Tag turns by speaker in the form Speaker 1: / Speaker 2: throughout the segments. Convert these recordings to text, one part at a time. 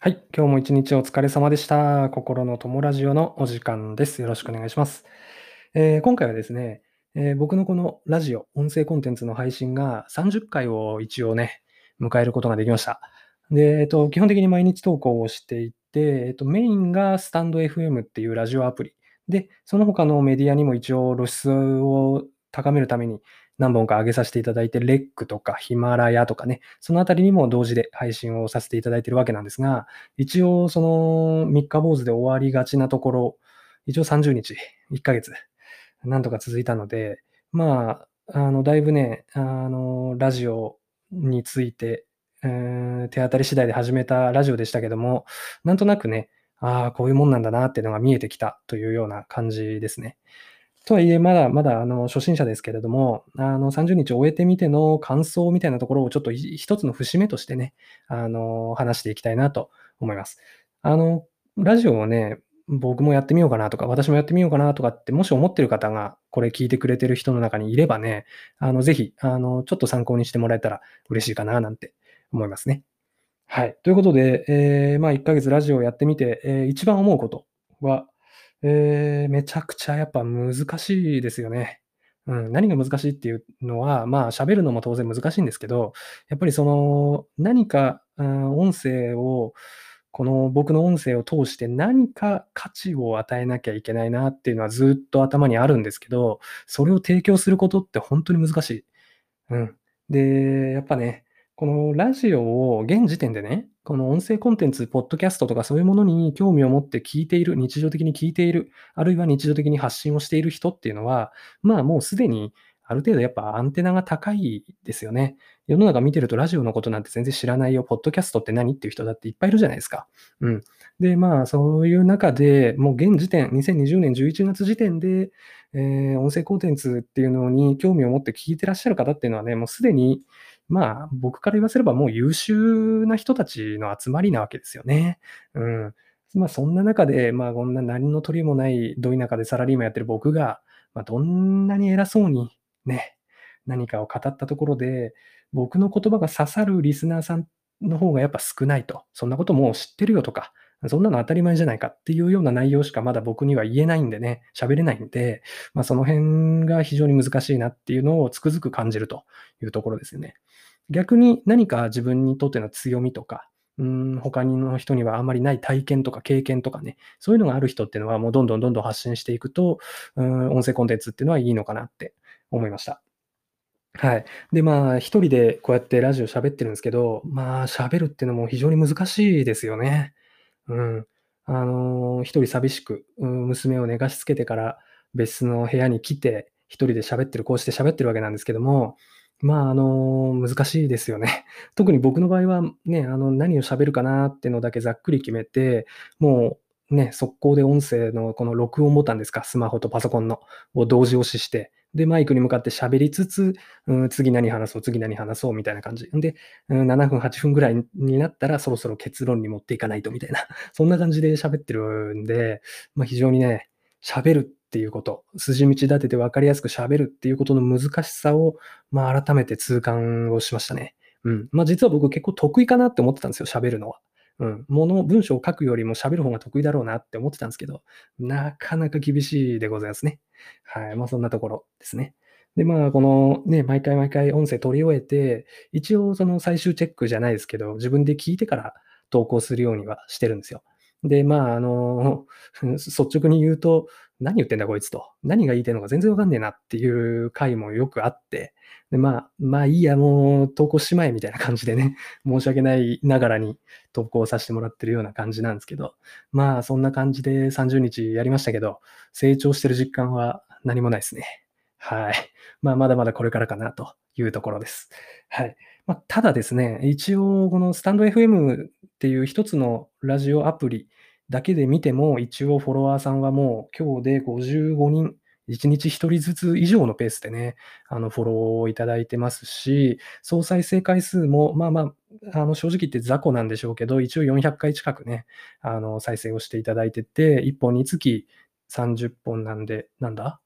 Speaker 1: はい、今日も一日お疲れ様でした。心の友ラジオのお時間です。よろしくお願いします。えー、今回はですね、えー、僕のこのラジオ、音声コンテンツの配信が30回を一応ね、迎えることができました。で、えっと、基本的に毎日投稿をしていて、えっと、メインがスタンド FM っていうラジオアプリ。で、その他のメディアにも一応露出を高めるために何本か上げさせていただいて、レックとかヒマラヤとかね、そのあたりにも同時で配信をさせていただいているわけなんですが、一応その3日坊主で終わりがちなところ、一応30日、1ヶ月、なんとか続いたので、まあ、あの、だいぶね、あの、ラジオについて、えー、手当たり次第で始めたラジオでしたけども、なんとなくね、ああ、こういうもんなんだなっていうのが見えてきたというような感じですね。とはいえ、まだまだあの初心者ですけれども、あの30日終えてみての感想みたいなところをちょっと一つの節目としてね、あの話していきたいなと思います。あの、ラジオをね、僕もやってみようかなとか、私もやってみようかなとかって、もし思ってる方がこれ聞いてくれてる人の中にいればね、あの、ぜひ、あの、ちょっと参考にしてもらえたら嬉しいかななんて思いますね。はい。ということで、えー、まあ1ヶ月ラジオをやってみて、えー、一番思うことは、えー、めちゃくちゃやっぱ難しいですよね。うん、何が難しいっていうのは、まあ喋るのも当然難しいんですけど、やっぱりその何か、うん、音声を、この僕の音声を通して何か価値を与えなきゃいけないなっていうのはずっと頭にあるんですけど、それを提供することって本当に難しい。うん。で、やっぱね、このラジオを現時点でね、この音声コンテンツ、ポッドキャストとかそういうものに興味を持って聞いている、日常的に聞いている、あるいは日常的に発信をしている人っていうのは、まあもうすでにある程度やっぱアンテナが高いですよね。世の中見てるとラジオのことなんて全然知らないよ、ポッドキャストって何っていう人だっていっぱいいるじゃないですか。うん。で、まあそういう中でもう現時点、2020年11月時点で、えー、音声コンテンツっていうのに興味を持って聞いてらっしゃる方っていうのはね、もうすでにまあ、僕から言わせればもう優秀な人たちの集まりなわけですよね。うん。まあ、そんな中で、まあ、こんな何の取りもないど田舎でサラリーマンやってる僕が、まあ、どんなに偉そうにね、何かを語ったところで、僕の言葉が刺さるリスナーさんの方がやっぱ少ないと。そんなこともう知ってるよとか、そんなの当たり前じゃないかっていうような内容しかまだ僕には言えないんでね、喋れないんで、まあ、その辺が非常に難しいなっていうのをつくづく感じるというところですよね。逆に何か自分にとっての強みとか、うん、他の人にはあまりない体験とか経験とかね、そういうのがある人っていうのはもうどんどんどんどん発信していくと、うん、音声コンテンツっていうのはいいのかなって思いました。はい。で、まあ、一人でこうやってラジオ喋ってるんですけど、まあ、喋るっていうのも非常に難しいですよね。うん。あの、一人寂しく、うん、娘を寝かしつけてから別の部屋に来て、一人で喋ってる、こうして喋ってるわけなんですけども、まあ、あの、難しいですよね。特に僕の場合はね、あの、何を喋るかなっていうのだけざっくり決めて、もうね、速攻で音声のこの録音ボタンですか、スマホとパソコンのを同時押しして、で、マイクに向かって喋りつつ、うん、次何話そう、次何話そうみたいな感じ。で、うん、7分、8分ぐらいになったらそろそろ結論に持っていかないとみたいな、そんな感じで喋ってるんで、まあ、非常にね、喋るっていうこと、筋道立てて分かりやすく喋るっていうことの難しさを、まあ、改めて痛感をしましたね。うん。まあ、実は僕結構得意かなって思ってたんですよ、喋るのは。うん。もの、文章を書くよりも喋る方が得意だろうなって思ってたんですけど、なかなか厳しいでございますね。はい。まあ、そんなところですね。で、まあ、このね、毎回毎回音声取り終えて、一応その最終チェックじゃないですけど、自分で聞いてから投稿するようにはしてるんですよ。で、まあ、あの、率直に言うと、何言ってんだこいつと。何が言いたいのか全然わかんねえなっていう回もよくあって、で、まあ、まあいいや、もう投稿しまえみたいな感じでね、申し訳ないながらに投稿させてもらってるような感じなんですけど、まあそんな感じで30日やりましたけど、成長してる実感は何もないですね。はい。まあまだまだこれからかなというところです。はい。まあ、ただですね、一応このスタンド FM っていう一つのラジオアプリだけで見ても、一応フォロワーさんはもう今日で55人、1日1人ずつ以上のペースでね、あのフォローをいただいてますし、総再生回数も、まあまあ、あの正直言って雑魚なんでしょうけど、一応400回近くね、あの再生をしていただいてて、1本につき30本なんで、なんだ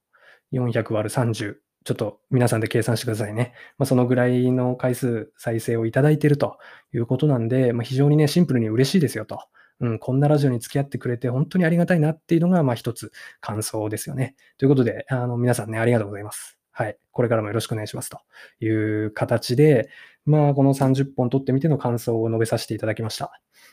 Speaker 1: ?400 割る30ちょっと皆さんで計算してくださいね。まあ、そのぐらいの回数再生をいただいているということなんで、まあ、非常にね、シンプルに嬉しいですよと。うん、こんなラジオに付き合ってくれて本当にありがたいなっていうのが、まあ一つ感想ですよね。ということで、あの、皆さんね、ありがとうございます。はい。これからもよろしくお願いしますという形で、まあ、この30本撮ってみての感想を述べさせていただきました。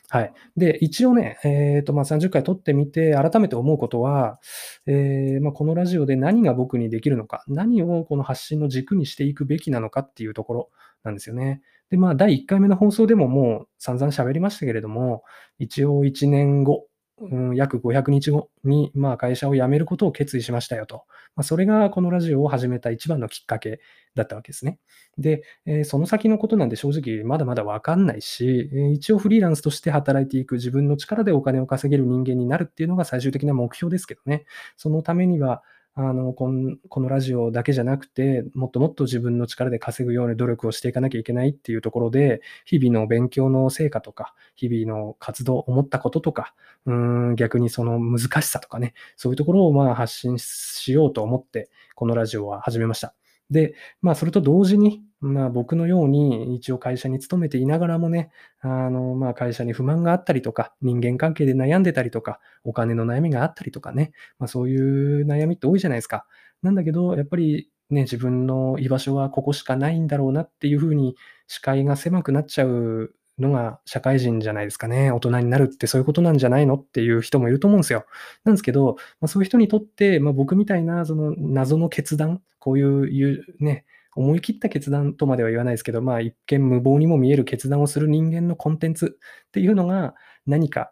Speaker 1: はい。で、一応ね、えっ、ー、と、まあ、30回撮ってみて、改めて思うことは、えー、まあ、このラジオで何が僕にできるのか、何をこの発信の軸にしていくべきなのかっていうところなんですよね。で、まあ、第1回目の放送でももう散々喋りましたけれども、一応1年後、うん、約500日後に、まあ、会社を辞めることを決意しましたよと。まあ、それがこのラジオを始めた一番のきっかけだったわけですね。で、えー、その先のことなんで正直まだまだわかんないし、えー、一応フリーランスとして働いていく自分の力でお金を稼げる人間になるっていうのが最終的な目標ですけどね。そのためには、あのこのこのラジオだけじゃなくて、もっともっと自分の力で稼ぐように努力をしていかなきゃいけないっていうところで、日々の勉強の成果とか、日々の活動、思ったこととか、うん逆にその難しさとかね、そういうところをまあ発信しようと思って、このラジオは始めました。で、まあ、それと同時に、まあ、僕のように一応会社に勤めていながらもね、あの、まあ、会社に不満があったりとか、人間関係で悩んでたりとか、お金の悩みがあったりとかね、まあ、そういう悩みって多いじゃないですか。なんだけど、やっぱりね、自分の居場所はここしかないんだろうなっていうふうに視界が狭くなっちゃうのが社会人じゃないですかね。大人になるってそういうことなんじゃないのっていう人もいると思うんですよ。なんですけど、まあ、そういう人にとって、まあ、僕みたいなその謎の決断、こういうね、思い切った決断とまでは言わないですけど、まあ、一見無謀にも見える決断をする人間のコンテンツっていうのが何か、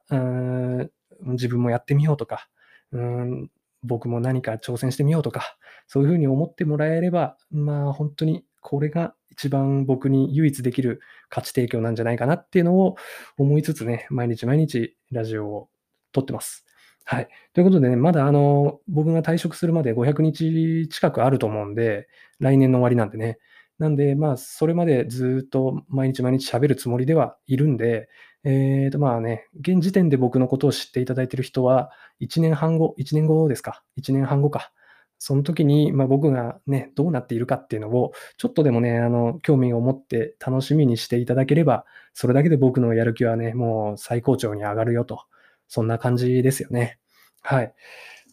Speaker 1: 自分もやってみようとか、うん僕も何か挑戦してみようとか、そういうふうに思ってもらえれば、まあ本当にこれが一番僕に唯一できる価値提供なんじゃないかなっていうのを思いつつね、毎日毎日ラジオを撮ってます。はい。ということでね、まだあの、僕が退職するまで500日近くあると思うんで、来年の終わりなんでね。なんで、まあ、それまでずっと毎日毎日喋るつもりではいるんで、えーと、まあね、現時点で僕のことを知っていただいている人は、1年半後、1年後ですか ?1 年半後か。その時に、まあ、僕がね、どうなっているかっていうのを、ちょっとでもね、あの、興味を持って楽しみにしていただければ、それだけで僕のやる気はね、もう最高潮に上がるよと。そんな感じですよね。はい。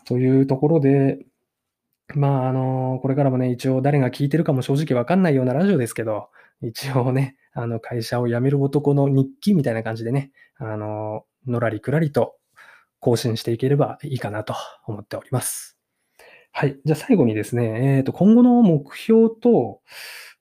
Speaker 1: というところで、まあ、あの、これからもね、一応誰が聞いてるかも正直わかんないようなラジオですけど、一応ね、あの、会社を辞める男の日記みたいな感じでね、あの、のらりくらりと更新していければいいかなと思っております。はい。じゃあ最後にですね、えっ、ー、と、今後の目標と、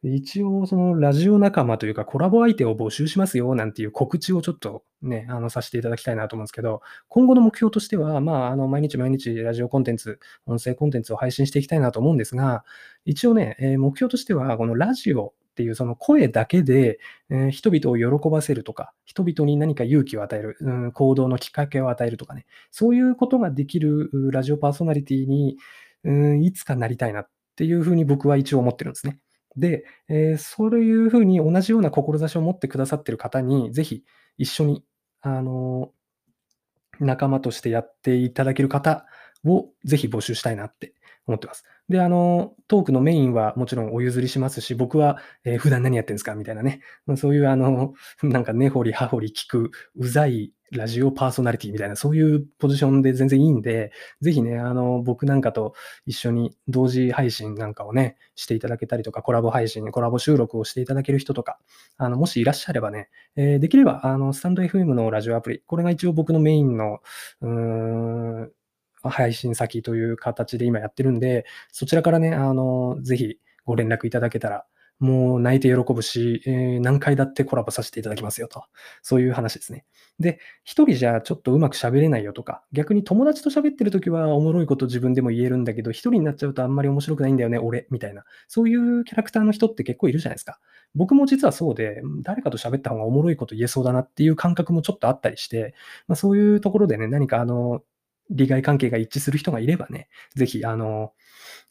Speaker 1: 一応、そのラジオ仲間というかコラボ相手を募集しますよなんていう告知をちょっとね、あの、させていただきたいなと思うんですけど、今後の目標としては、まあ、あの、毎日毎日ラジオコンテンツ、音声コンテンツを配信していきたいなと思うんですが、一応ね、えー、目標としては、このラジオっていうその声だけで、えー、人々を喜ばせるとか、人々に何か勇気を与える、うん、行動のきっかけを与えるとかね、そういうことができるラジオパーソナリティに、うん、いつかなりたいなっていうふうに僕は一応思ってるんですね。で、えー、そういうふうに同じような志を持ってくださってる方に、ぜひ一緒に、あの仲間としてやっていただける方をぜひ募集したいなって思ってます。で、あの、トークのメインはもちろんお譲りしますし、僕は、えー、普段何やってるんですかみたいなね。そういう、あの、なんか根掘り葉掘り聞く、うざいラジオパーソナリティみたいな、そういうポジションで全然いいんで、ぜひね、あの、僕なんかと一緒に同時配信なんかをね、していただけたりとか、コラボ配信、コラボ収録をしていただける人とか、あの、もしいらっしゃればね、えー、できれば、あの、スタンド FM のラジオアプリ、これが一応僕のメインの、うーん、配信先という形で今やってるんで、そちらからね、あの、ぜひご連絡いただけたらもう泣いて喜ぶし、えー、何回だってコラボさせていただきますよと。そういう話ですね。で、一人じゃちょっとうまく喋れないよとか、逆に友達と喋ってるときはおもろいこと自分でも言えるんだけど、一人になっちゃうとあんまり面白くないんだよね、俺、みたいな。そういうキャラクターの人って結構いるじゃないですか。僕も実はそうで、誰かと喋った方がおもろいこと言えそうだなっていう感覚もちょっとあったりして、まあ、そういうところでね、何かあの、利害関係が一致する人がいればね、ぜひ、あの、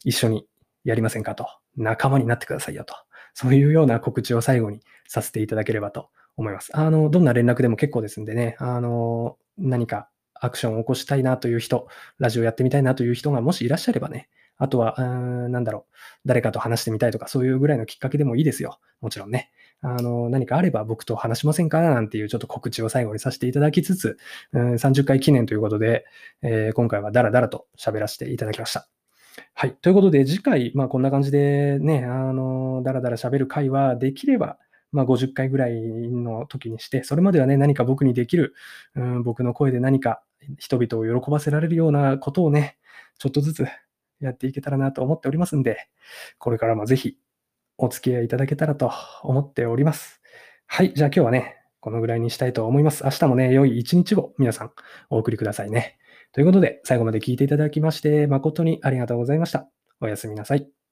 Speaker 1: 一緒にやりませんかと。仲間になってくださいよと。そういうような告知を最後にさせていただければと思います。あの、どんな連絡でも結構ですんでね、あの、何かアクションを起こしたいなという人、ラジオやってみたいなという人がもしいらっしゃればね、あとは、なんだろう、誰かと話してみたいとか、そういうぐらいのきっかけでもいいですよ。もちろんね。あの、何かあれば僕と話しませんか？なんていうちょっと告知を最後にさせていただきつつ、うん30回記念ということで、えー今回はダラダラと喋らせていただきました。はい。ということで、次回、まあこんな感じでね、あの、ダラダラ喋る回はできれば、まあ50回ぐらいの時にして、それまではね、何か僕にできる、うん、僕の声で何か人々を喜ばせられるようなことをね、ちょっとずつやっていけたらなと思っておりますんで、これからもぜひお付き合いいただけたらと思っております。はい。じゃあ今日はね、このぐらいにしたいと思います。明日もね、良い一日を皆さんお送りくださいね。ということで、最後まで聞いていただきまして、誠にありがとうございました。おやすみなさい。